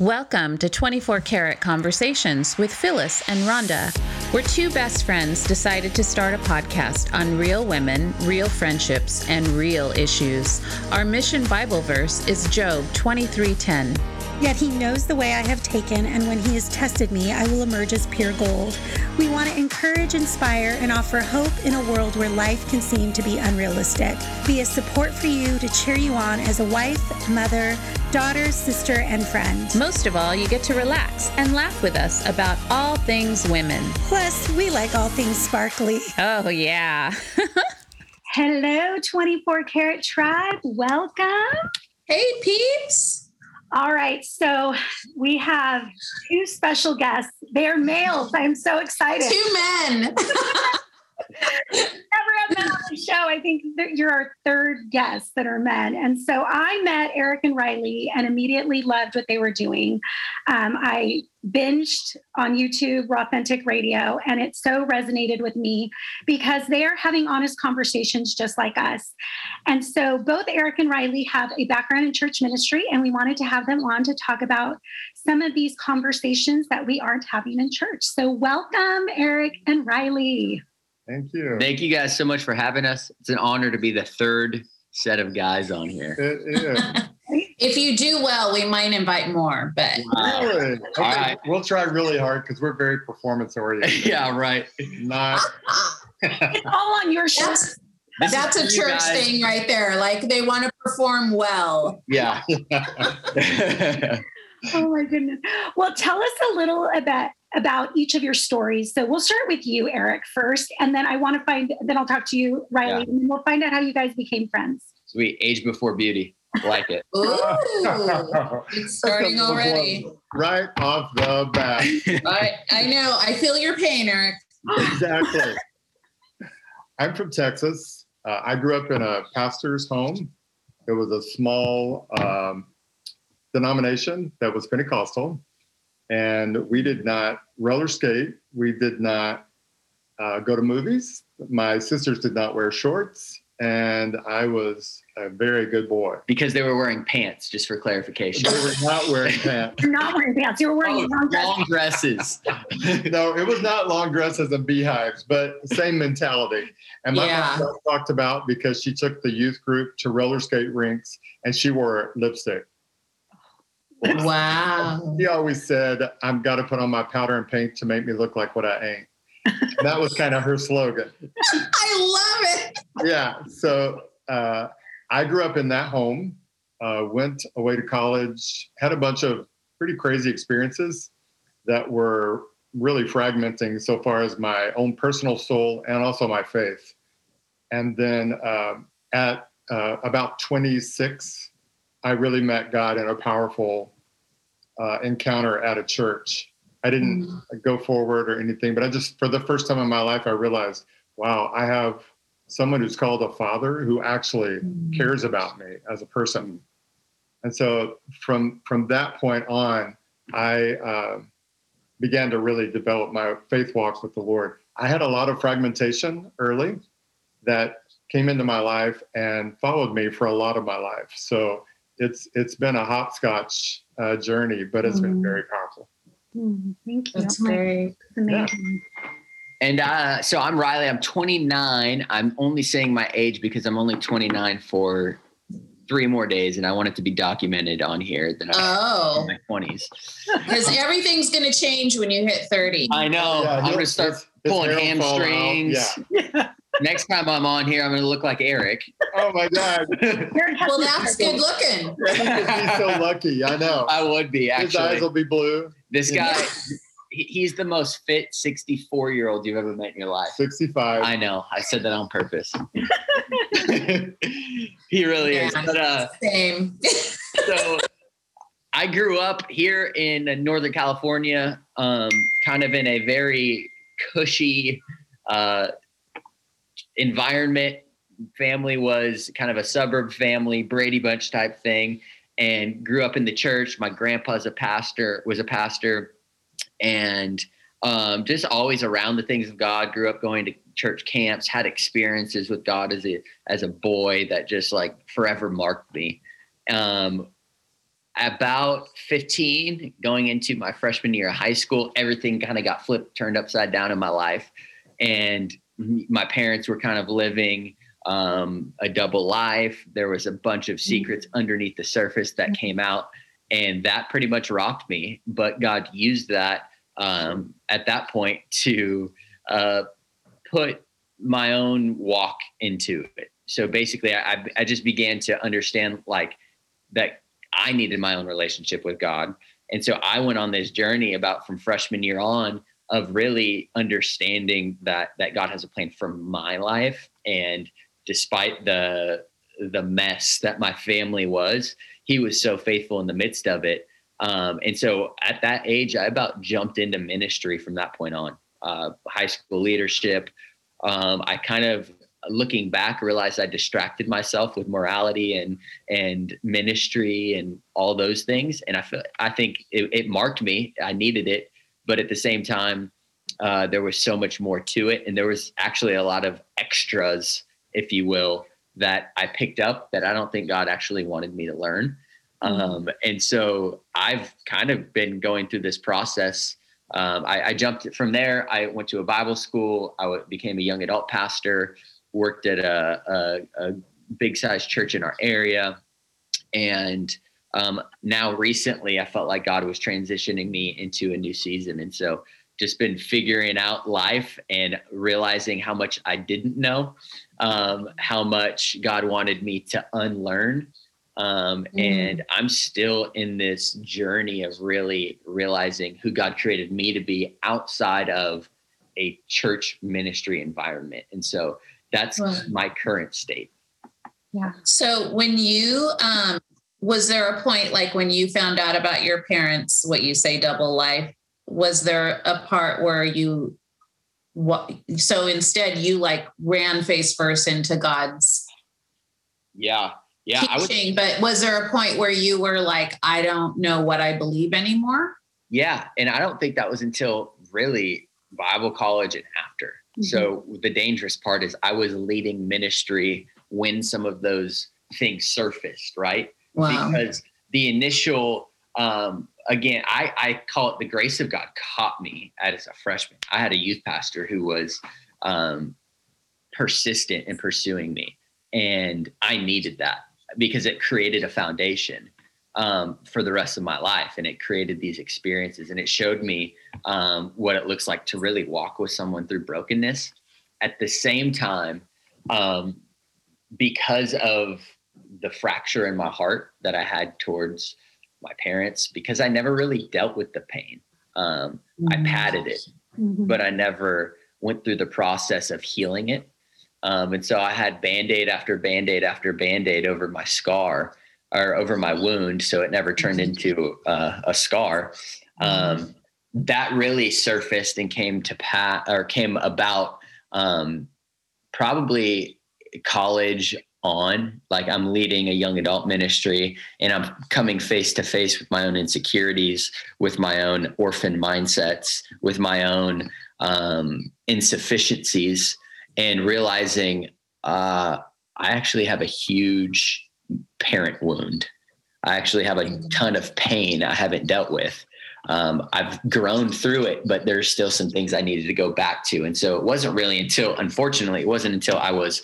Welcome to 24 Karat Conversations with Phyllis and Rhonda. We're two best friends decided to start a podcast on real women, real friendships, and real issues. Our mission Bible verse is Job 23:10. Yet he knows the way I have taken, and when he has tested me, I will emerge as pure gold. We want to encourage, inspire, and offer hope in a world where life can seem to be unrealistic. Be a support for you to cheer you on as a wife, mother, daughter, sister, and friend. Most of all, you get to relax and laugh with us about all things women. Plus, we like all things sparkly. Oh, yeah. Hello, 24 Karat Tribe. Welcome. Hey, peeps. All right, so we have two special guests. They're males. I'm so excited. Two men. Have men on the show. I think you're our third guest that are men. And so I met Eric and Riley and immediately loved what they were doing. Um, I binged on YouTube Authentic Radio, and it so resonated with me because they are having honest conversations just like us. And so both Eric and Riley have a background in church ministry, and we wanted to have them on to talk about some of these conversations that we aren't having in church. So welcome, Eric and Riley. Thank you. Thank you guys so much for having us. It's an honor to be the third set of guys on here. It is. if you do well, we might invite more, but really? Okay, All right. We'll try really hard because we're very performance oriented. yeah, right. Not. It's all on your show. that's This that's a is for you church guys. thing right there. Like they want to perform well. Yeah. Oh my goodness. Well, tell us a little about about each of your stories. So we'll start with you, Eric, first, and then I want to find. Then I'll talk to you, Riley, Yeah. and then we'll find out how you guys became friends. Sweet. Age before beauty. Like it. Ooh, it's starting already. right off the bat. I I know. I feel your pain, Eric. Exactly. I'm from Texas. Uh, I grew up in a pastor's home. It was a small um, denomination that was Pentecostal. And we did not roller skate. We did not uh, go to movies. My sisters did not wear shorts. And I was a very good boy. Because they were wearing pants, just for clarification. They were not wearing pants. You're not wearing pants. You were wearing Oh, long dress. long dresses. no, it was not long dresses and beehives, but same mentality. And my Yeah. mom talked about because she took the youth group to roller skate rinks and she wore lipstick. Wow. he always said, "I've got to put on my powder and paint to make me look like what I ain't." that was kind of her slogan. I love it. Yeah. So uh, I grew up in that home. Uh, went away to college. Had a bunch of pretty crazy experiences that were really fragmenting so far as my own personal soul and also my faith. And then um, at uh, about 26, I really met God in a powerful uh, encounter at a church. I didn't go forward or anything, but I just, for the first time in my life, I realized, wow, I have someone who's called a father who actually cares about me as a person. And so from from that point on, I uh, began to really develop my faith walk with the Lord. I had a lot of fragmentation early that came into my life and followed me for a lot of my life. So it's it's been a hopscotch uh, journey, but it's been Mm. very powerful. Mm, thank you. That's great. That's amazing. And uh, so I'm Riley. I'm 29. I'm only saying my age because I'm only 29 for three more days, and I want it to be documented on here that I'm Oh, in my 20s. because everything's going to change when you hit 30. I know. Yeah, I'm gonna start his- his pulling hair will fall out. hamstrings. Yeah. Next time I'm on here, I'm gonna look like Eric. Oh my God. Well, that's good looking. He's so lucky. I know. I would be His eyes actually. will be blue. This guy, he- he's the most fit 64 year old you've ever met in your life. 65. I know. I said that on purpose. he really is. But uh, Same. so I grew up here in Northern California, um, kind of in a very cushy uh, environment. Family was kind of a suburb family, Brady Bunch type thing, and grew up in the church. My grandpa's a pastor, was a pastor, and um, just always around the things of God. Grew up going to church camps, had experiences with God as a as a boy that just like forever marked me. Um, about 15, going into my freshman year of high school, everything kind of got flipped, turned upside down in my life. And my parents were kind of living um, a double life. There was a bunch of secrets underneath the surface that came out, and that pretty much rocked me. But God used that um, at that point to uh, put my own walk into it. So basically, I, I just began to understand like that I needed my own relationship with God. And so I went on this journey about from freshman year on of really understanding that that God has a plan for my life and despite the the mess that my family was, he was so faithful in the midst of it. Um, and so at that age, I about jumped into ministry from that point on. Uh, high school leadership. Um, I kind of looking back realized I distracted myself with morality and and ministry and all those things. And I feel I think it, it marked me. I needed it, but at the same time, uh, there was so much more to it, and there was actually a lot of extras, if you will, that I picked up that I don't think God actually wanted me to learn. Mm-hmm. Um, and so I've kind of been going through this process. Um, I, I, jumped from there. I went to a Bible school. I w- became a young adult pastor. Worked at a, a, a big size church in our area, and um, now recently I felt like God was transitioning me into a new season, and so just been figuring out life and realizing how much I didn't know, um, how much God wanted me to unlearn. Um, mm. And I'm still in this journey of really realizing who God created me to be outside of a church ministry environment. And so that's my current state. Yeah. So when you, um, was there a point like when you found out about your parents, what you say double life, was there a part where you what so instead you like ran face first into god's yeah yeah teaching, would, but was there a point where you were like i don't know what i believe anymore yeah and i don't think that was until really bible college and after. Mm-hmm. so the dangerous part is i was leading ministry when some of those things surfaced right wow. because the initial um, again, I, I call it the grace of God caught me as a freshman. I had a youth pastor who was um, persistent in pursuing me, and I needed that because it created a foundation um, for the rest of my life, and it created these experiences, and it showed me um, what it looks like to really walk with someone through brokenness. At the same time, um, because of the fracture in my heart that I had towards my parents because I never really dealt with the pain. Um, mm-hmm. I padded it, mm-hmm. but I never went through the process of healing it. Um, and so I had band aid after band aid after band aid over my scar or over my wound. So it never turned mm-hmm. into uh, a scar. Um, mm-hmm. that really surfaced and came to pat or came about um, probably college on. Like i'm leading a young adult ministry and i'm coming face to face with my own insecurities with my own orphan mindsets with my own um, insufficiencies and realizing uh, i actually have a huge parent wound. I actually have a ton of pain i haven't dealt with. Um, I've grown through it, but there's still some things I needed to go back to. And so it wasn't really until, unfortunately, it wasn't until I was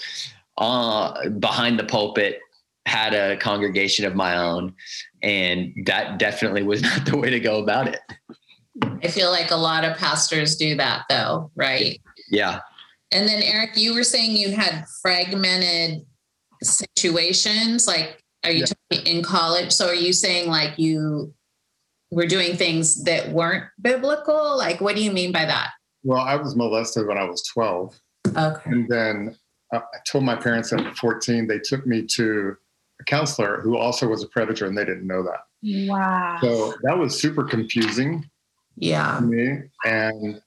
uh, behind the pulpit, had a congregation of my own, and that definitely was not the way to go about it. I feel like a lot of pastors do that, though, right? Yeah. And then, Eric, you were saying you had fragmented situations. Like, are you yeah. in college? So, are you saying like you were doing things that weren't biblical? Like, what do you mean by that? Well, I was molested when I was 12. Okay. And then I told my parents at 14, they took me to a counselor who also was a predator and they didn't know that. Wow. So that was super confusing. Yeah. To me. And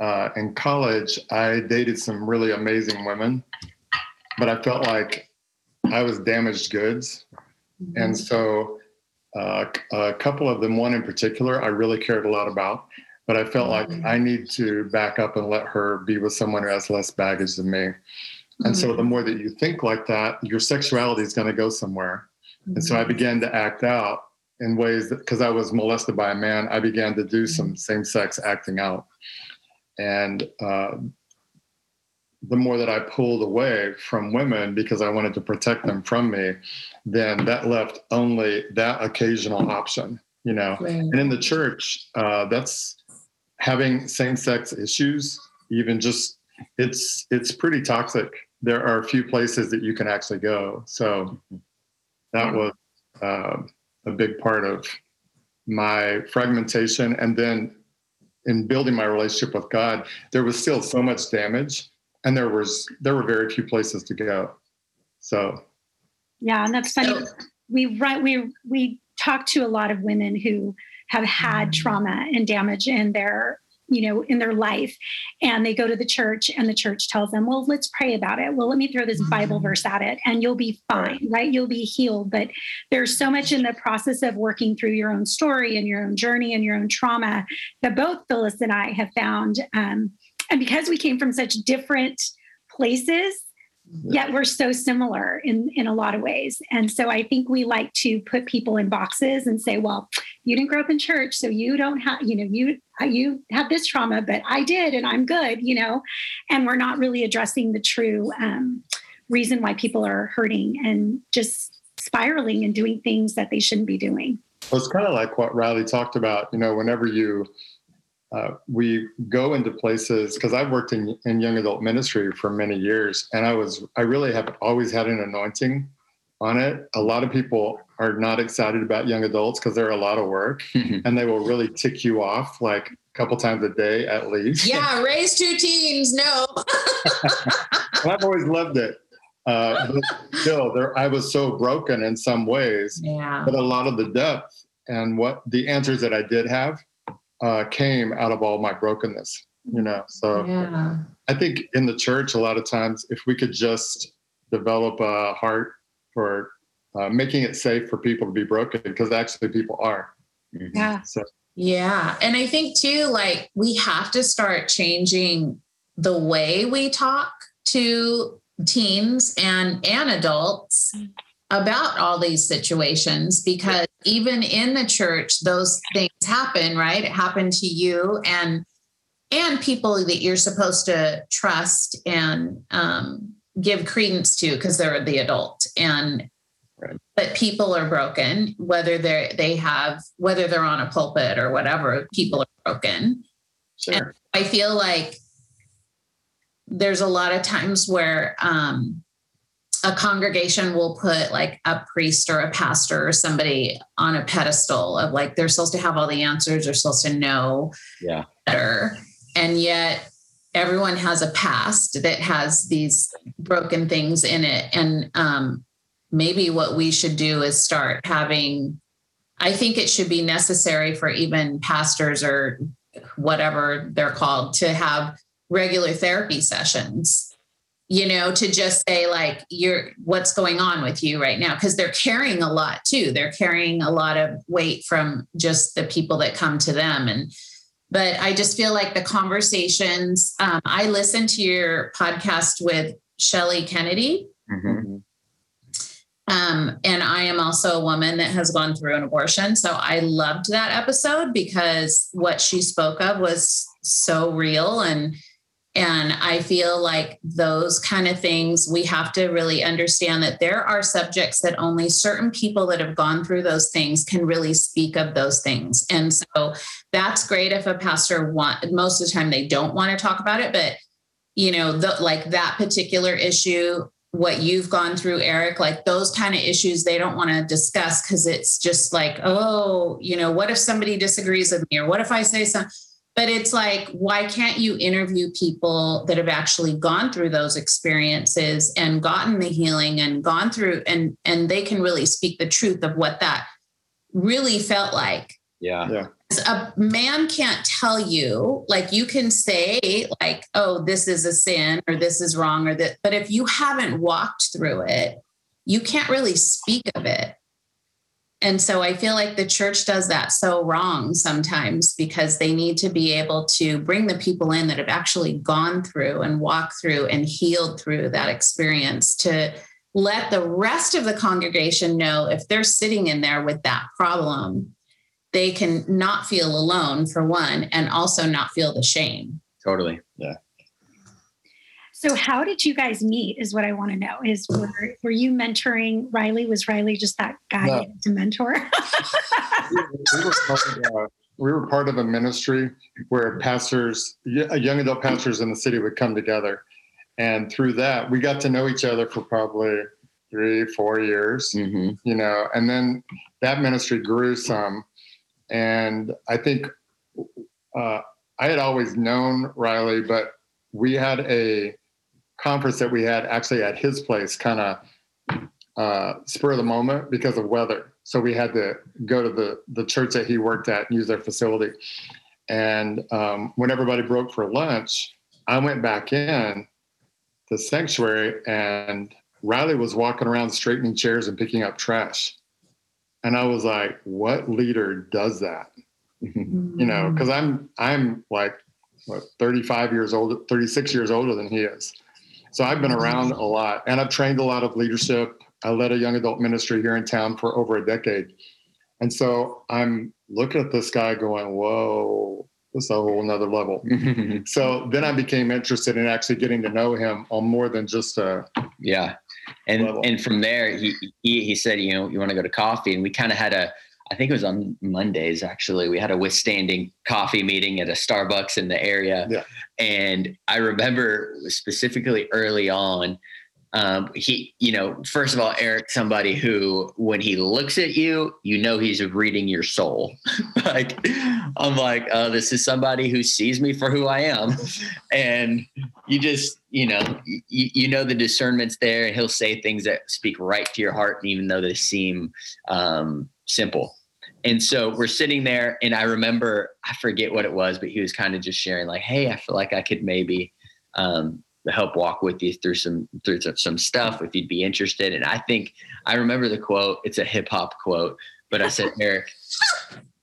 uh, in college, I dated some really amazing women, but I felt like I was damaged goods. Mm-hmm. And so uh, a couple of them, one in particular, I really cared a lot about, but I felt mm-hmm. like I need to back up and let her be with someone who has less baggage than me. And so the mm-hmm. more that you think like that, your sexuality is going to go somewhere. And so I mm-hmm. began to act out in ways that because I was molested by a man, I began to do some same sex acting out. And uh, the more that I pulled away from women because I wanted to protect them from me, then that left only that occasional option, you know. Right. And in the church, uh, that's having same sex issues, even just it's it's pretty toxic. There are a few places that you can actually go. So that was uh, a big part of my fragmentation. And then in building my relationship with God, there was still so much damage, and there was there were very few places to go. So Yeah, and that's funny. We right we we talk to a lot of women who have had trauma and damage in their you know in their life and they go to the church and the church tells them well let's pray about it. Well let me throw this bible Mhm. verse at it and you'll be fine right? You'll be healed. But there's so much in the process of working through your own story and your own journey and your own trauma that both phyllis and i have found um, and because we came from such different places yet we're so similar in in a lot of ways and so i think we like to put people in boxes and say well you didn't grow up in church so you don't have you know you you have this trauma but i did and i'm good you know and we're not really addressing the true um, reason why people are hurting and just spiraling and doing things that they shouldn't be doing Well, it's kind of like what Riley talked about. You know, whenever you uh, we go into places because I've worked in in young adult ministry for many years, and I was I really have always had an anointing on it. A lot of people are not excited about young adults because they're a lot of work, and they will really tick you off like a couple times a day at least. Yeah, raise two teens. No. And I've always loved it. Uh, but still, there I was so broken in some ways. Yeah. but a lot of the depth and what the answers that I did have uh, came out of all my brokenness, you know. So Yeah. I think in the church, a lot of times, if we could just develop a heart for uh, making it safe for people to be broken, because actually people are. yeah So Yeah. And I think too, like we have to start changing the way we talk to teens and and adults about all these situations because even in the church those things happen right it happened to you and and people that you're supposed to trust and um, give credence to because they're the adult and Right. but people are broken whether they're they have whether they're on a pulpit or whatever people are broken sure. I feel like there's a lot of times where um, a congregation will put like a priest or a pastor or somebody on a pedestal of like they're supposed to have all the answers, they're supposed to know Yeah. better. And yet everyone has a past that has these broken things in it. And um, maybe what we should do is start having, I think it should be necessary for even pastors or whatever they're called to have regular therapy sessions you know to just say like you're what's going on with you right now? Because they're carrying a lot too. They're carrying a lot of weight from just the people that come to them. And but i just feel like the conversations um, i listened to your podcast with shelly kennedy. Mhm. um, and I am also a woman that has gone through an abortion. So I loved that episode because what she spoke of was so real and and I feel like those kind of things we have to really understand that there are subjects that only certain people that have gone through those things can really speak of those things. And so that's great if a pastor want most of the time they don't want to talk about it, but you know, the, like that particular issue what you've gone through, Eric, like those kind of issues they don't want to discuss because it's just like, oh, you know, what if somebody disagrees with me or what if I say something? But it's like, why can't you interview people that have actually gone through those experiences and gotten the healing and gone through and and they can really speak the truth of what that really felt like? Yeah. yeah. A man can't tell you like you can say like oh this is a sin or this is wrong or that but if you haven't walked through it you can't really speak of it and so i feel like the church does that so wrong sometimes because they need to be able to bring the people in that have actually gone through and walked through and healed through that experience to let the rest of the congregation know if they're sitting in there with that problem, they can not feel alone for one, and also not feel the shame. Totally. So, how did you guys meet? Is what I want to know. Is were, were you mentoring Riley? Was Riley just that guy No. to mentor? we were part of a, we were part of a ministry where pastors, y- young adult pastors in the city would come together. And through that, we got to know each other for probably three, four years, hmm you know, and then that ministry grew some. And I think uh, I had always known Riley, but we had a conference that we had actually at his place, kind of uh, spur of the moment because of weather. So we had to go to the the church that he worked at and use their facility. And um, when everybody broke for lunch, I went back in the sanctuary, and Riley was walking around straightening chairs and picking up trash. And I was like, "What leader does that?" You know, because I'm I'm like what 35 years old, 36 years older than he is. So I've been mm-hmm. around a lot, and I've trained a lot of leadership. I led a young adult ministry here in town for over a decade. And so I'm looking at this guy going, whoa, this is a whole nother level. So then I became interested in actually getting to know him on more than just a, Yeah. And Level. and from there he, he he said, you know, you want to go to coffee. And we kind of had a I think it was on Mondays actually. We had a withstanding coffee meeting at a Starbucks in the area. Yeah. And I remember specifically early on, um, he, you know, first of all, Eric, somebody who, when he looks at you, you know, he's reading your soul. like, I'm like, oh, this is somebody who sees me for who I am. And you just, you know, you, you know, the discernment's there and he'll say things that speak right to your heart. Even though they seem um, simple. And so we're sitting there, and I remember, I forget what it was, but he was kind of just sharing, like, hey, I feel like I could maybe um, help walk with you through some through some- some stuff if you'd be interested. And I think I remember the quote. It's a hip hop quote, but I said, Eric,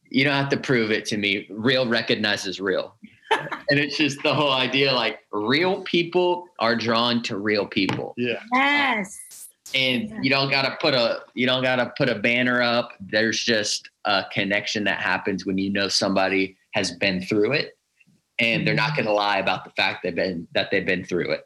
you don't have to prove it to me. Real recognizes real. And it's just the whole idea like real people are drawn to real people yeah. yes. And you don't gotta put a you don't gotta put a banner up. There's just a connection that happens when you know somebody has been through it. And they're not gonna lie about the fact they've been that they've been through it.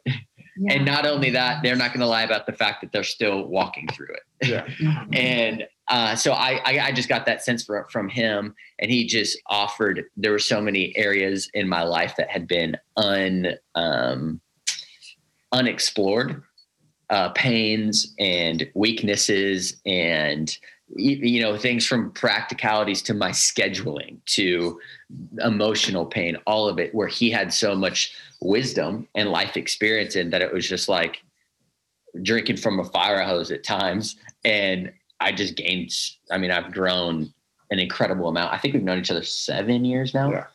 Yeah. and not only that they're not gonna lie about the fact that they're still walking through it. Yeah. and uh, so I, I I just got that sense from from him, and he just offered. There were so many areas in my life that had been un um, unexplored, uh, pains and weaknesses, and you know things from practicalities to my scheduling to emotional pain, all of it. Where he had so much wisdom and life experience in that it was just like drinking from a fire hose at times and I just gained. I mean, I've grown an incredible amount. I think we've known each other seven years now. Yeah.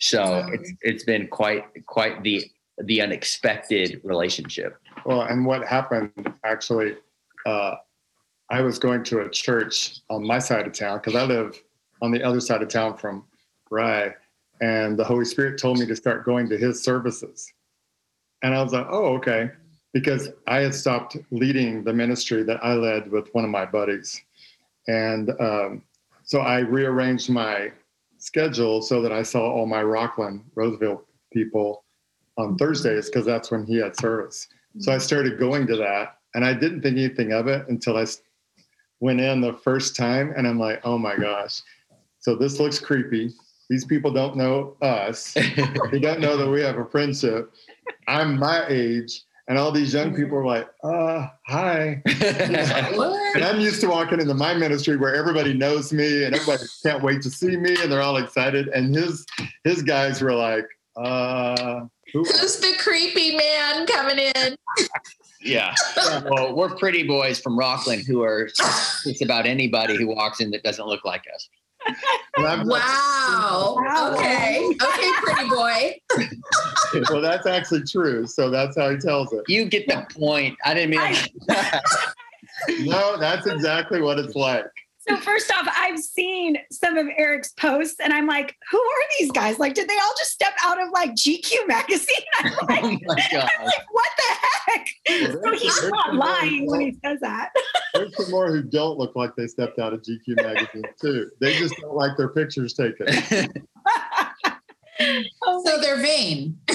So it's it's been quite quite the the unexpected relationship. Well, and what happened actually, uh, I was going to a church on my side of town because I live on the other side of town from Rye, and the Holy Spirit told me to start going to his services. And I was like, oh, okay. Because I had stopped leading the ministry that I led with one of my buddies. And um, so I rearranged my schedule so that I saw all my Rocklin, Roseville people on Thursdays because that's when he had service. So I started going to that, and I didn't think anything of it until I went in the first time, and I'm like, oh my gosh. So this looks creepy. These people don't know us. they don't know that we have a friendship. I'm my age, and all these young people are like, uh, hi. And I'm used to walking into my ministry where everybody knows me and everybody can't wait to see me and they're all excited. And his his guys were like, uh, Who's the creepy man coming in? yeah. Well, we're pretty boys from Rocklin who are it's about anybody who walks in that doesn't look like us. Wow. Wow. Okay. Okay, pretty boy. well, that's actually true. So that's how he tells it. You get the point. I didn't mean I- No, that's exactly what it's like. So first off, I've seen some of Eric's posts, and I'm like, who are these guys? Like, did they all just step out of like GQ magazine? Oh I'm like, oh my God. I'm like what the heck? So he's not lying when he says that. There's some more who don't look like they stepped out of GQ magazine too. They just don't like their pictures taken. Oh So they're vain.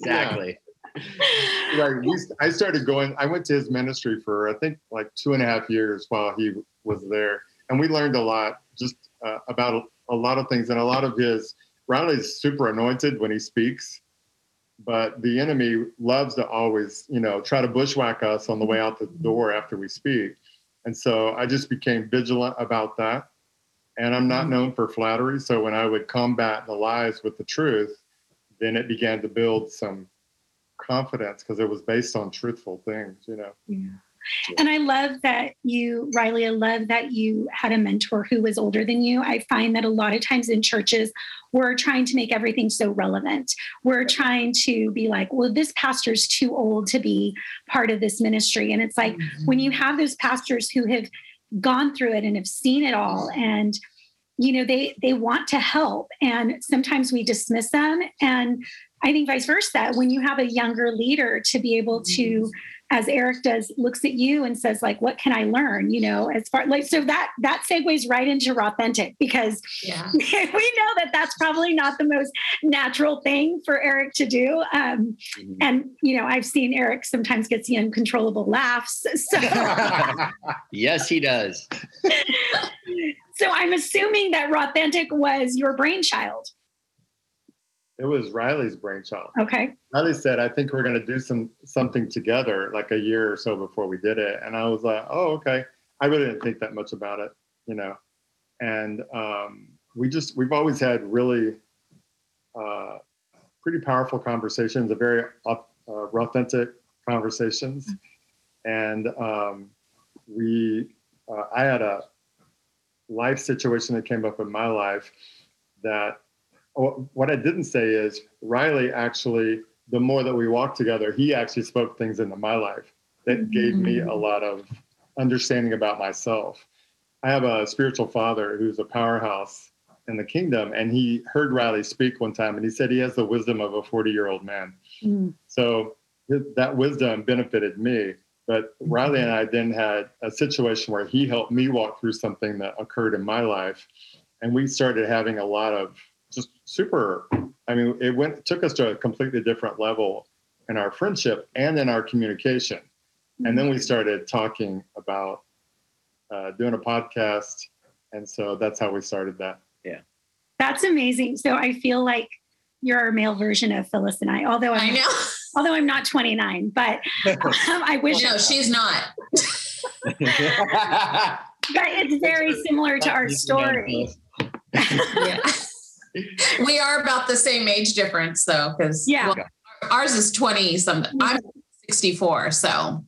exactly. Right. We, I started going. I went to his ministry for I think like two and a half years while he was there, and we learned a lot just uh, about a, a lot of things and a lot of his. Riley's super anointed when he speaks, but the enemy loves to always, you know, try to bushwhack us on the way out the door after we speak. And so I just became vigilant about that. And I'm not known for flattery. So when I would combat the lies with the truth, then it began to build some confidence because it was based on truthful things, you know. Yeah. And I love that you, Riley, I love that you had a mentor who was older than you. I find that a lot of times in churches, we're trying to make everything so relevant. We're trying to be like, well, this pastor's too old to be part of this ministry. And it's like when you mm-hmm. have those pastors who have gone through it and have seen it all mm-hmm. and you know they they want to help and sometimes we dismiss them and i think vice versa when you have a younger leader to be able to as eric does looks at you and says like what can i learn you know as far like so that that segues right into authentic because Yeah. we know that that's probably not the most natural thing for eric to do um, Mhm. and you know i've seen eric sometimes gets the uncontrollable laughs so yes, he does. so i'm assuming that authentic was your brainchild It was Riley's brainchild. okay Riley said, I think we're going to do some something together like a year or so before we did it. And I was like, oh, okay. I really didn't think that much about it, you know. And um, we just, we've always had really uh, pretty powerful conversations, a very au- uh, authentic conversations. And um, we, uh, I had a life situation that came up in my life that Oh, what I didn't say is Riley actually, the more that we walked together, he actually spoke things into my life that gave me a mm-hmm. lot of understanding about myself. I have a spiritual father who's a powerhouse in the kingdom, and he heard Riley speak one time, and he said he has the wisdom of a 40 year old man. Mm. So that wisdom benefited me. But Riley and mm-hmm. I then had a situation where he helped me walk through something that occurred in my life. And we started having a lot of super, I mean, it went, took us to a completely different level in our friendship and in our communication. And then we started talking about uh, doing a podcast. And so that's how we started that. Yeah, that's amazing so i feel like you're our male version of phyllis and i although I i'm know. although i'm not 29 but um, i wish No, she's not. but it's very similar to our story Yeah. we are about the same age difference though, because Yeah. ours is 20 something. I'm 64, so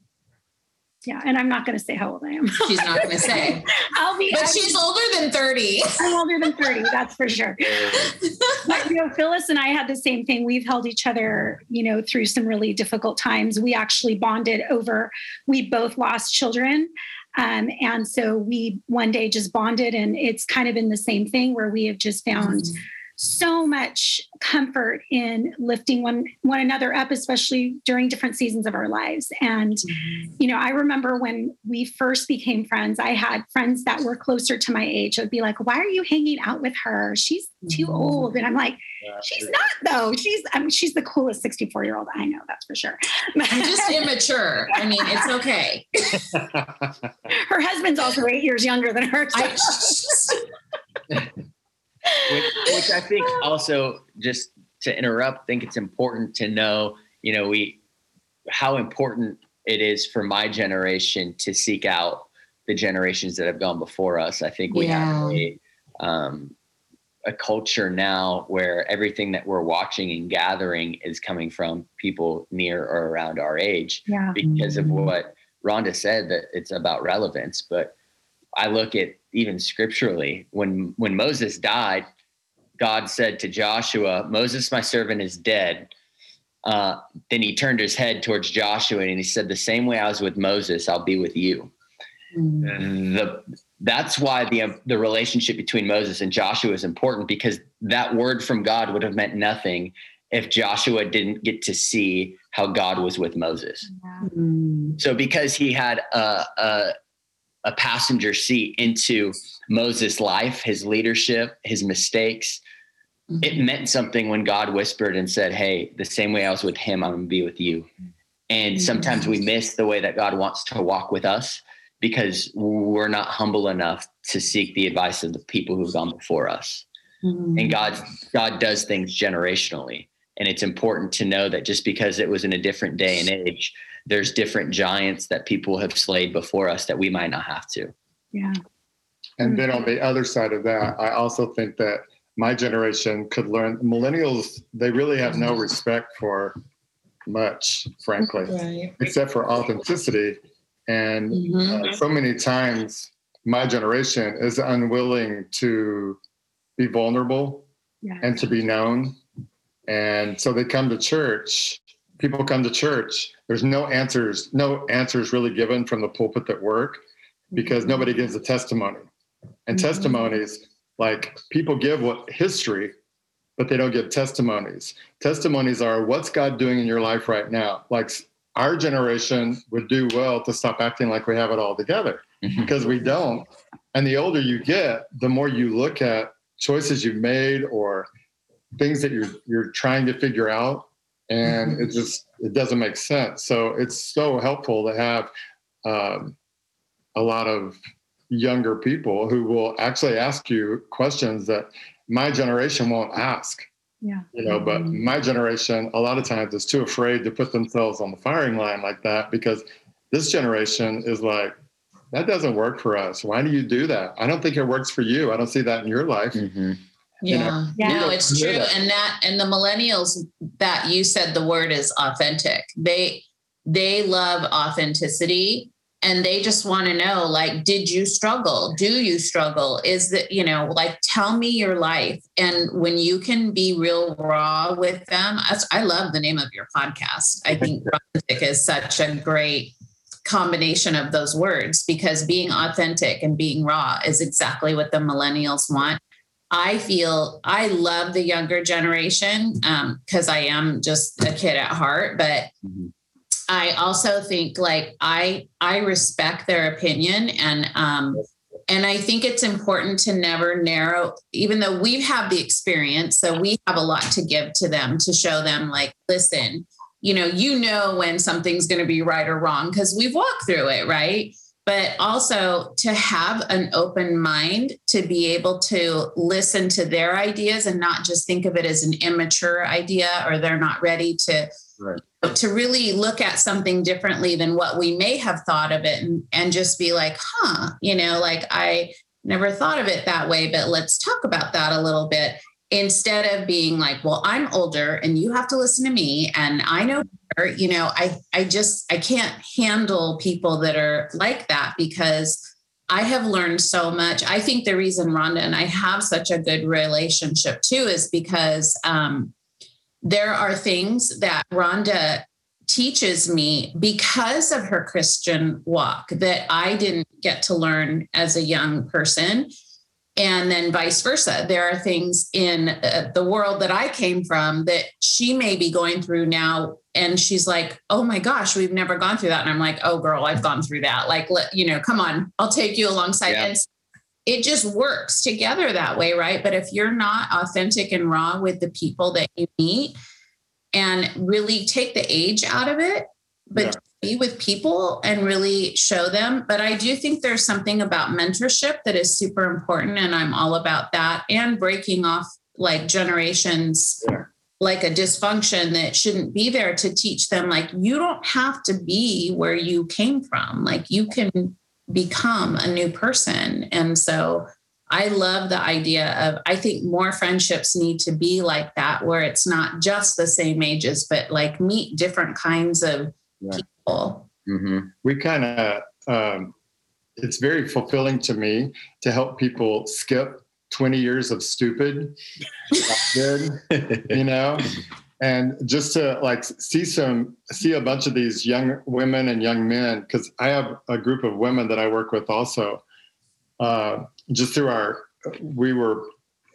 yeah and i'm not going to say how old i am she's not going to say. i'll be But I'm- she's older than 30. I'm older than 30, that's for sure. But you know, Phyllis and I had the same thing. We've held each other, you know, through some really difficult times. We actually bonded over, we both lost children. Um, and so we one day just bonded, and it's kind of been the same thing where we have just found so much comfort in lifting one one another up especially during different seasons of our lives and you know i remember when we first became friends i had friends that were closer to my age i'd be like why are you hanging out with her she's too Mhm. old and i'm like Yeah. she's not though she's i mean she's the coolest 64 year old i know that's for sure I'm just immature. I mean, it's okay. her husband's also eight years younger than her so- I, which, which I think also just to interrupt, think it's important to know, you know, we how important it is for my generation to seek out the generations that have gone before us. I think we have a um, a culture now where everything that we're watching and gathering is coming from people near or around our age yeah because of Mhm. what Rhonda said that it's about relevance. But I look at even scripturally when when Moses died, God said to Joshua, "Moses, my servant, is dead." Uh, then he turned his head towards Joshua and he said, "The same way I was with Moses, I'll be with you." Mm. the that's why the um, the relationship between Moses and Joshua is important because that word from God would have meant nothing if Joshua didn't get to see how God was with Moses. Yeah. Mm. So because he had a, a a passenger seat into Moses' life, his leadership, his mistakes, mm-hmm. it meant something when God whispered and said, Hey, the same way I was with him, I'm gonna be with you. And mm-hmm. sometimes we miss the way that God wants to walk with us because we're not humble enough to seek the advice of the people who've gone before us. Mm-hmm. And God God does things generationally. And it's important to know that just because it was in a different day and age, there's different giants that people have slayed before us that we might not have to. Yeah. And then on the other side of that, I also think that my generation could learn. Millennials, they really have no respect for much, frankly, Right. except for authenticity. And Mhm. uh, so many times, my generation is unwilling to be vulnerable Yeah. and to be known. And so they come to church. People come to church. There's no answers, no answers really given from the pulpit that work because nobody gives a testimony. And Mhm. testimonies, like people give what history, but they don't give testimonies. Testimonies are what's God doing in your life right now? Like our generation would do well to stop acting like we have it all together because we don't. And the older you get, the more you look at choices you've made or things that you're you're trying to figure out, and it just it doesn't make sense. So it's so helpful to have um, a lot of younger people who will actually ask you questions that my generation won't ask Yeah. you know but Mhm. my generation a lot of times is too afraid to put themselves on the firing line like that because this generation is like that doesn't work for us why do you do that i don't think it works for you i don't see that in your life Mhm. You know, Yeah. Yeah. No, it's true. that. And that and the millennials that you said the word is authentic. They they love authenticity and they just want to know like did you struggle? Do you struggle? Is that, you know, like tell me your life. And when you can be real raw with them, I, I love the name of your podcast. I think authentic is such a great combination of those words because being authentic and being raw is exactly what the millennials want. I feel I love the younger generation because I am just a kid at heart, but Mhm. I also think like I I respect their opinion and um and I think it's important to never narrow, even though we have the experience, so we have a lot to give to them to show them like, listen, you know, you know when something's going to be right or wrong because we've walked through it, right? But also to have an open mind to be able to listen to their ideas and not just think of it as an immature idea or they're not ready to Right. to really look at something differently than what we may have thought of it and, and just be like, huh, you know, like I never thought of it that way, but let's talk about that a little bit instead of being like, well, I'm older and you have to listen to me and I know better, you know, I I just I can't handle people that are like that because I have learned so much. I think the reason Rhonda and I have such a good relationship too is because um, there are things that Rhonda teaches me because of her Christian walk that I didn't get to learn as a young person. And then vice versa. There are things in uh, the world that I came from that she may be going through now. And she's like, oh my gosh, we've never gone through that. And I'm like, oh, girl, I've gone through that. Like, let, you know, come on, I'll take you alongside. Yeah. And it just works together that way, right? But if you're not authentic and raw with the people that you meet and really take the age out of it, but Yeah. Be with people and really show them. But I do think there's something about mentorship that is super important. And I'm all about that and breaking off like generations. Yeah. Like a dysfunction that shouldn't be there to teach them, like, you don't have to be where you came from. Like, you can become a new person. And so I love the idea of, I think more friendships need to be like that, where it's not just the same ages, but like meet different kinds of Yeah. people. Mhm. we kind of um, it's very fulfilling to me to help people skip 20 years of stupid good you know and just to like see some see a bunch of these young women and young men because i have a group of women that i work with also uh, just through our we were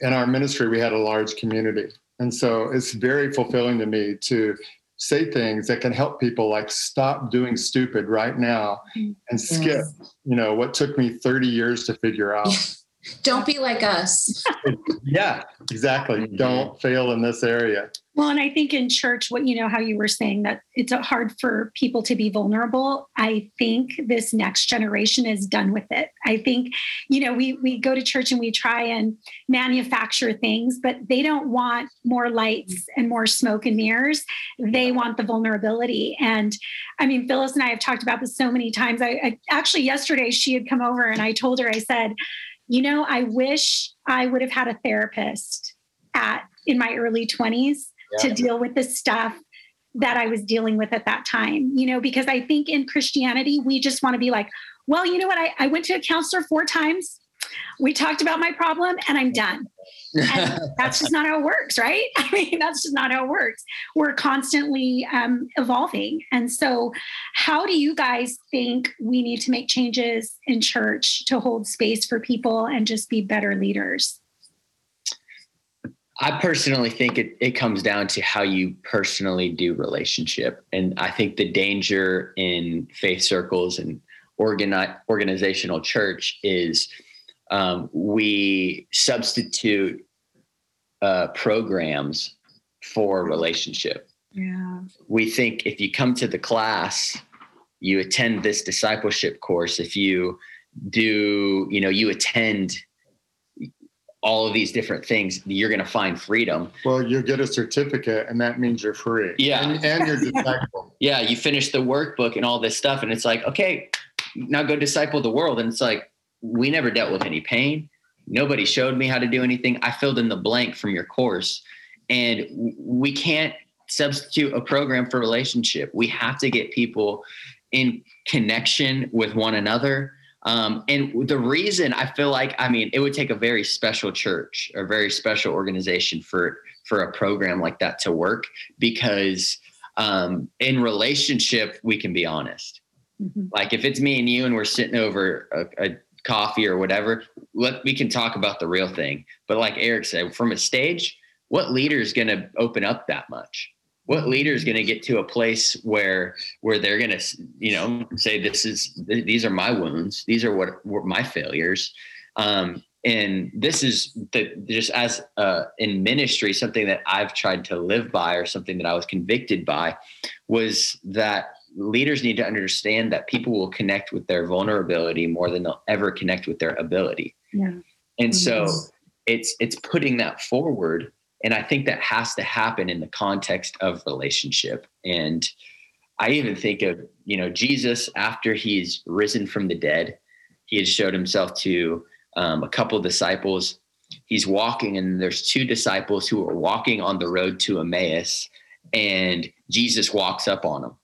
in our ministry we had a large community and so it's very fulfilling to me to say things that can help people like stop doing stupid right now and skip you know what took me 30 years to figure out. Don't be like us. yeah exactly. Mhm. don't fail in this area Well, and I think in church, what you know, how you were saying that it's hard for people to be vulnerable. I think this next generation is done with it. I think, you know, we we go to church and we try and manufacture things, but they don't want more lights mm. and more smoke and mirrors. They want the vulnerability. And I mean, Phyllis and I have talked about this so many times. I, I actually yesterday she had come over and I told her, I said, you know, I wish I would have had a therapist at in my early 20s to deal with the stuff that I was dealing with at that time, you know, because I think in Christianity, we just want to be like, well, you know what? I, I went to a counselor four times. We talked about my problem and I'm done. And that's just not how it works, right? I mean, that's just not how it works. We're constantly um, evolving. And so, how do you guys think we need to make changes in church to hold space for people and just be better leaders? I personally think it, it comes down to how you personally do relationship. And I think the danger in faith circles and organi- organizational church is um, we substitute uh, programs for relationship. Yeah. We think if you come to the class, you attend this discipleship course, if you do, you know, you attend all of these different things, you're going to find freedom. Well, you get a certificate, and that means you're free. Yeah. and, and you're disciple. yeah, you finish the workbook and all this stuff, and it's like, okay, now go disciple the world. And it's like, we never dealt with any pain. Nobody showed me how to do anything. I filled in the blank from your course. And we can't substitute a program for relationship. We have to get people in connection with one another. Um, and the reason I feel like, I mean, it would take a very special church, a very special organization for for a program like that to work, because um, in relationship we can be honest. Mhm. Like if it's me and you and we're sitting over a, a coffee or whatever, let we can talk about the real thing. But like Eric said, from a stage, what leader is going to open up that much? What leader is going to get to a place where where they're going to you know say this is th- these are my wounds, these are what were my failures, um, and this is the just as uh, in ministry something that I've tried to live by or something that I was convicted by was that leaders need to understand that people will connect with their vulnerability more than they'll ever connect with their ability. Yeah. And so Mhm. it's it's putting that forward and I think that has to happen in the context of relationship. And I even think of, you know, Jesus after he's risen from the dead, he has showed himself to um, a couple disciples. He's walking and there's two disciples who are walking on the road to Emmaus and Jesus walks up on them.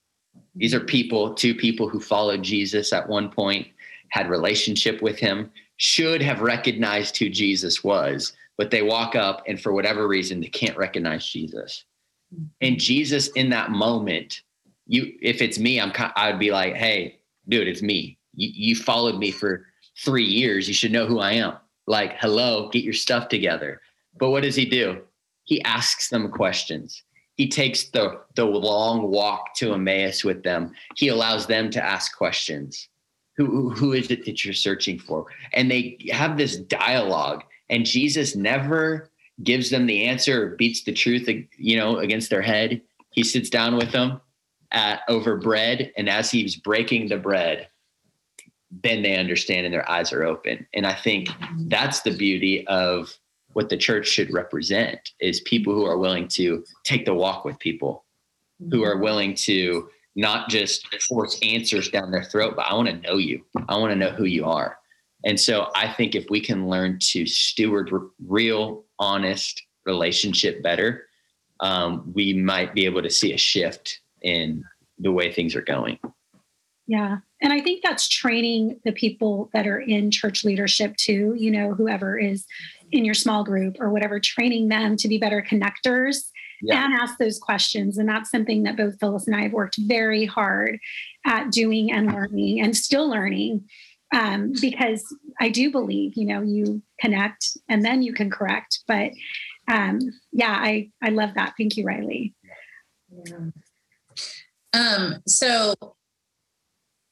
These are people, two people who followed Jesus at one point, had relationship with him, should have recognized who Jesus was, but they walk up and for whatever reason they can't recognize Jesus. Mm-hmm. And Jesus in that moment, you if it's me, i'm i'd be like, "Hey, dude, it's me. You you followed me for 3 years. You should know who I am." Like, "Hello, get your stuff together." But what does he do? He asks them questions he takes the the long walk to Emmaus with them. He allows them to ask questions. Who who is it that you're searching for? And they have this dialogue, and Jesus never gives them the answer or beats the truth, you know, against their head. He sits down with them at over bread, and as he's breaking the bread, then they understand and their eyes are open. And I think that's the beauty of what the church should represent is people who are willing to take the walk with people who are willing to not just force answers down their throat but i want to know you i want to know who you are and so i think if we can learn to steward r- real honest relationship better um, we might be able to see a shift in the way things are going Yeah. And I think that's training the people that are in church leadership too, you know, whoever is in your small group or whatever, training them to be better connectors Yeah. and ask those questions. And that's something that both Phyllis and I have worked very hard at doing and learning and still learning. Um, because I do believe, you know, you connect and then you can correct. But um, yeah, I, I love that. Thank you, Rylie. Yeah. Um, so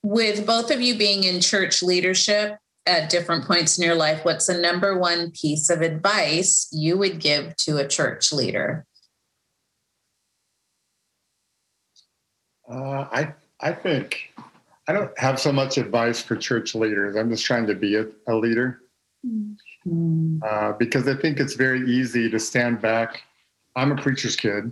with both of you being in church leadership at different points in your life, what's the number one piece of advice you would give to a church leader? Uh, I I think I don't have so much advice for church leaders. I'm just trying to be a, a leader uh, because I think it's very easy to stand back. I'm a preacher's kid,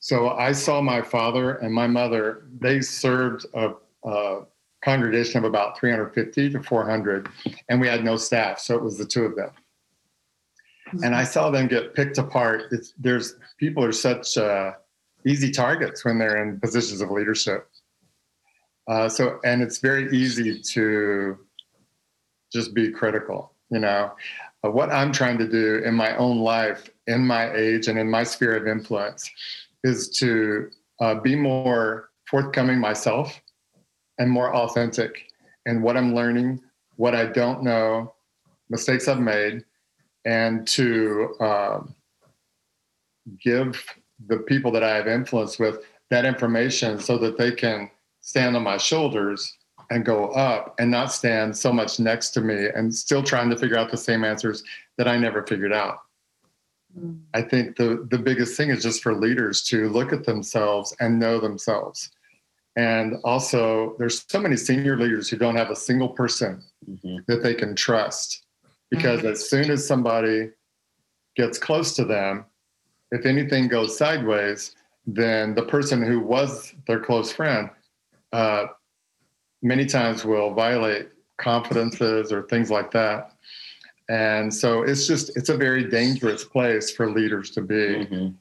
so I saw my father and my mother. They served a, a congregation of about 350 to 400, and we had no staff, so it was the two of them. And I saw them get picked apart. It's, there's people are such uh, easy targets when they're in positions of leadership. Uh, so, and it's very easy to just be critical. You know, uh, what I'm trying to do in my own life, in my age, and in my sphere of influence, is to uh, be more forthcoming myself and more authentic in what I'm learning, what I don't know, mistakes I've made, and to um, give the people that I have influence with that information so that they can stand on my shoulders and go up and not stand so much next to me and still trying to figure out the same answers that I never figured out. I think the the biggest thing is just for leaders to look at themselves and know themselves. And also there's so many senior leaders who don't have a single person Mhm. that they can trust because as soon as somebody gets close to them if anything goes sideways then the person who was their close friend uh, many times will violate confidences or things like that and so it's just it's a very dangerous place for leaders to be Mhm.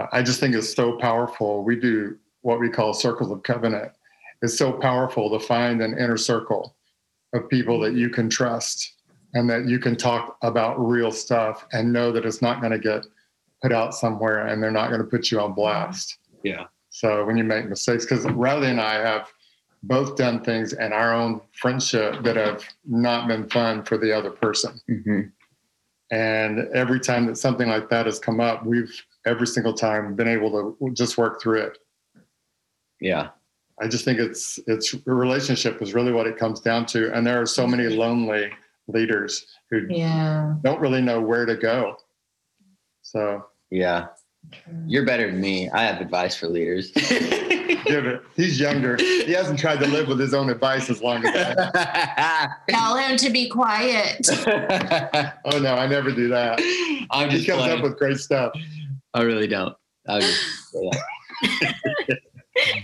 uh, I just think it's so powerful. We do what we call circles of covenant. It's so powerful to find an inner circle of people that you can trust and that you can talk about real stuff and know that it's not going to get put out somewhere and they're not going to put you on blast. Yeah. So when you make mistakes, because Rylie and I have both done things in our own friendship that have not been fun for the other person. Mhm. And every time that something like that has come up, we've every single time been able to just work through it. Yeah. I just think it's it's a relationship is really what it comes down to. And there are so many lonely leaders who Yeah. don't really know where to go. So Yeah. You're better than me. I have advice for leaders. give it. He's younger. He hasn't tried to live with his own advice as long as I. Tell him to be quiet. Oh no, I never do that. I'm He just comes playing. up with great stuff. I really don't. I, was just, yeah.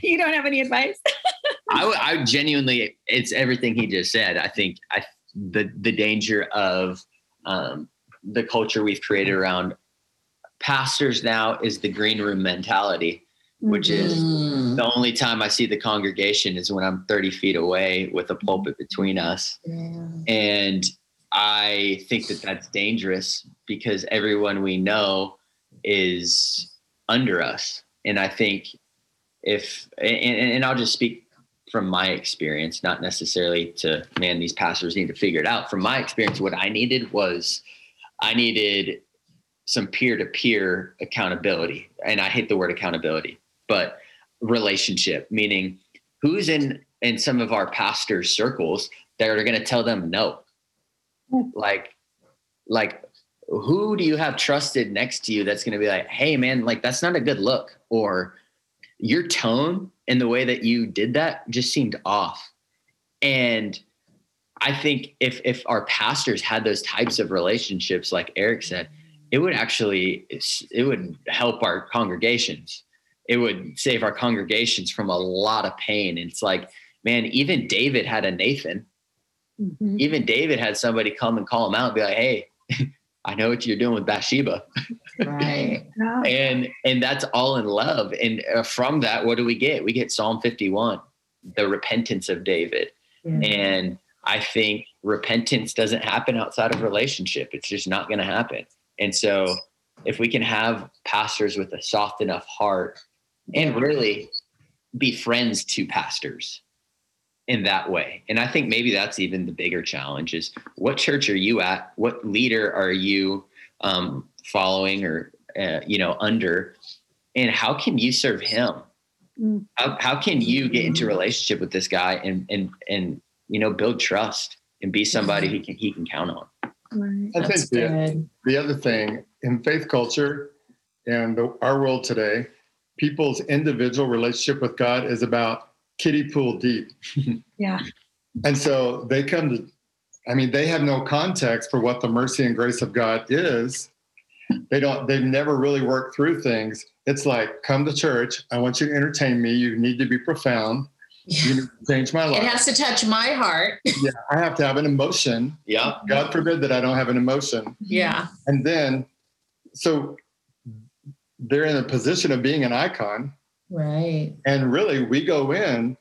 you don't have any advice? I, genuinely, it's everything he just said. I think I the the danger of um, the culture we've created around pastors now is the green room mentality, which is Mm. the only time I see the congregation is when I'm 30 feet away with a pulpit between us. And I think that that's dangerous because everyone we know is under us. And I think if, and, and I'll just speak from my experience, not necessarily to, man, these pastors need to figure it out. From my experience, what I needed was I needed some peer to peer accountability. And I hate the word accountability, but relationship, meaning who's in, in some of our pastors' circles that are going to tell them no like like who do you have trusted next to you that's going to be like hey man like that's not a good look or your tone and the way that you did that just seemed off and i think if if our pastors had those types of relationships like eric said it would actually it would help our congregations it would save our congregations from a lot of pain and it's like man even david had a nathan Mhm. even David had somebody come and call him out and be like, "Hey, I know what you're doing with Bathsheba," Right. Yeah. and and that's all in love. And uh, from that, what do we get? We get Psalm 51, the repentance of David. And I think repentance doesn't happen outside of relationship. It's just not going to happen. And so if we can have pastors with a soft enough heart and really be friends to pastors in that way. And I think maybe that's even the bigger challenge is what church are you at? What leader are you um, following or, uh, you know, under? And how can you serve him? Mm. How, how can you get into relationship with this guy and, and, and, you know, build trust and be somebody he can, he can count on? Right. I That's think the, the other thing in faith culture and the, our world today, people's individual relationship with God is about kiddie pool deep. Yeah. And so they come to, I mean, they have no context for what the mercy and grace of God is. They don't, they've never really worked through things. It's like, come to church. I want you to entertain me. You need to be profound. You need to change my It has to touch my heart. yeah, I have to have an emotion. Yeah. God forbid that I don't have an emotion. Yeah. And then, so they're in a position of being an icon. Right. And really, we go in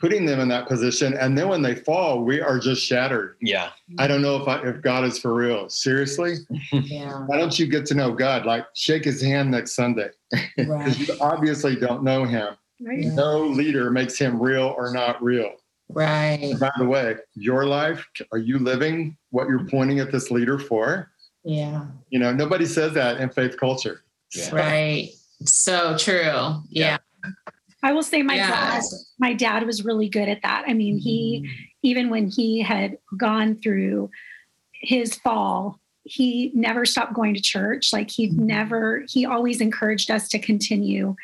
putting them in that position. And then when they fall, we are just shattered. Yeah. I don't know if, I, if God is for real. Seriously? Yeah. Why don't you get to know God? Like, shake his hand next Sunday. Because Right. you obviously don't know him. Right. No leader makes him real or not real. Right. By the way, your life, are you living what you're pointing at this leader for? Yeah. You know, nobody says that in faith culture. Yeah. Right. So true. Yeah. I will say my Yeah. dad, my dad was really good at that. I mean, he mm-hmm. even when he had gone through his fall, he never stopped going to church. Like he mm-hmm. never, he always encouraged us to continue.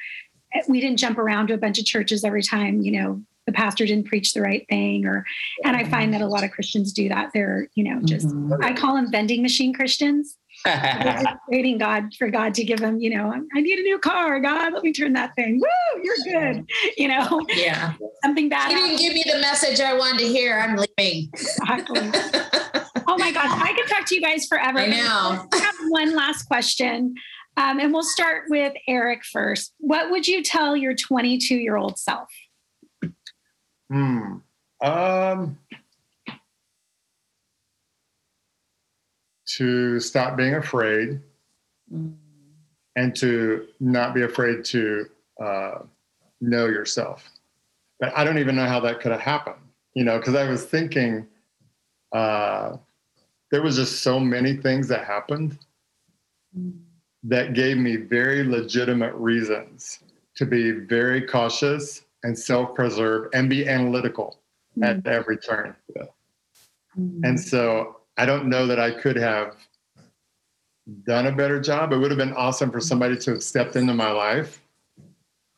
We didn't jump around to a bunch of churches every time, you know, the pastor didn't preach the right thing or and I find that a lot of Christians do that. They're, you know, just Mhm. I call them vending machine Christians. They're just waiting God for God to give them, you know, I need a new car. God, let me turn that thing. Woo, you're good. You know, Yeah. something bad. You didn't give me the message I wanted to hear. I'm leaving. Exactly. Oh my gosh, I could talk to you guys forever. I know. I have one last question. Um, and we'll start with Eric first. What would you tell your 22 year old self? Hmm. Um, to stop being afraid and to not be afraid to uh, know yourself. But I don't even know how that could have happened, you know, because I was thinking uh, there was just so many things that happened that gave me very legitimate reasons to be very cautious and self-preserve and be analytical mm. at every turn. Mm. And so I don't know that I could have done a better job. It would have been awesome for somebody to have stepped into my life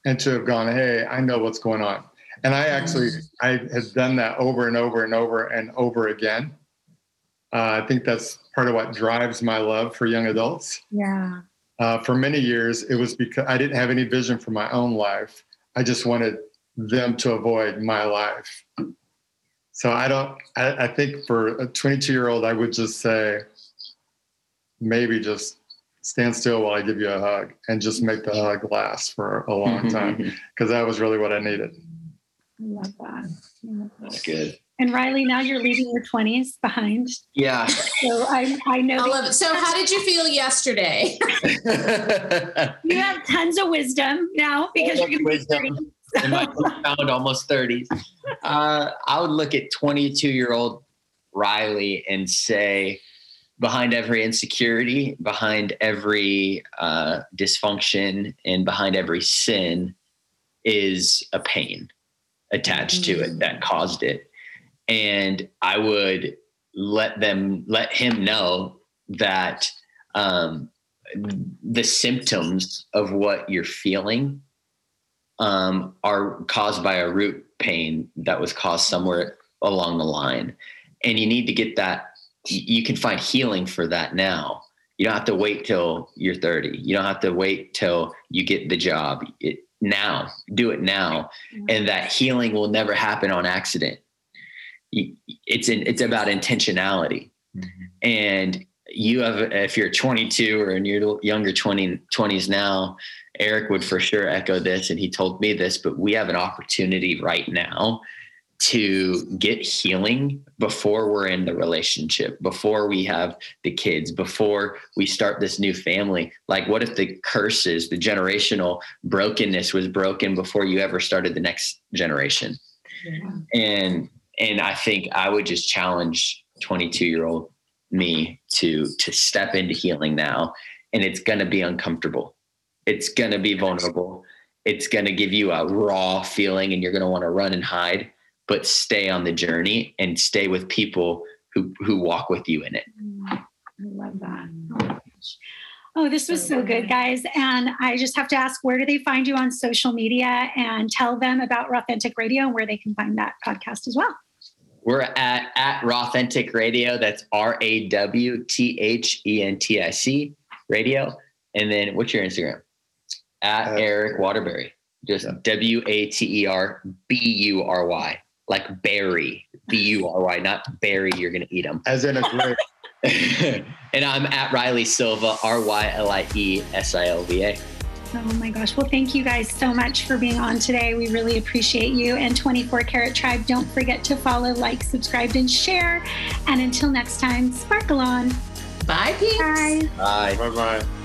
and to have gone, hey, I know what's going on. And I actually, mm. I have done that over and over and over and over again. Uh, I think that's part of what drives my love for young adults. Yeah. Uh, for many years, it was because I didn't have any vision for my own life. I just wanted them to avoid my life. So I don't, I, I think for a 22 year old, I would just say, maybe just stand still while I give you a hug and just make the hug last for a long time because that was really what I needed. I love that. I love that. That's good. And Rylie, now you're leaving your 20s behind. Yeah. So I, I know I love it. So, how did you feel yesterday? you have tons of wisdom now because you're going to be 30. in my found almost 30s. Uh, I would look at 22 year old Rylie and say, behind every insecurity, behind every uh, dysfunction, and behind every sin is a pain attached to it that caused it. And I would let them, let him know that um, the symptoms of what you're feeling um, are caused by a root pain that was caused somewhere along the line. And you need to get that, you can find healing for that now. You don't have to wait till you're 30. You don't have to wait till you get the job. It, now, do it now. And that healing will never happen on accident. You, it's in, it's about intentionality. Mm-hmm. And you have, if you're 22 or in your younger 20, 20s now, Eric would for sure echo this, and he told me this, but we have an opportunity right now to get healing before we're in the relationship, before we have the kids, before we start this new family. Like, what if the curses, the generational brokenness was broken before you ever started the next generation? Yeah. And and I think I would just challenge 22 year old me to to step into healing now, and it's gonna be uncomfortable. It's gonna be vulnerable. It's gonna give you a raw feeling, and you're gonna want to run and hide but stay on the journey and stay with people who who walk with you in it. Mm, I love that. Oh, oh this was so good, guys. And I just have to ask, where do they find you on social media and tell them about Rawthentic Radio and where they can find that podcast as well? We're at at Rawthentic Radio. That's R A W T H E N T I C Radio. And then what's your Instagram? At uh, Eric Waterbury. Just W A T E R B U R Y like berry, B U R Y, not berry. You're gonna eat them. As in a grape. and I'm at Rylie Silva, R Y L I E S I L V A. Oh my gosh. Well, thank you guys so much for being on today. We really appreciate you. And 24 Karat Tribe, don't forget to follow, like, subscribe, and share. And until next time, sparkle on. Bye, peeps. Bye. Bye. Bye bye.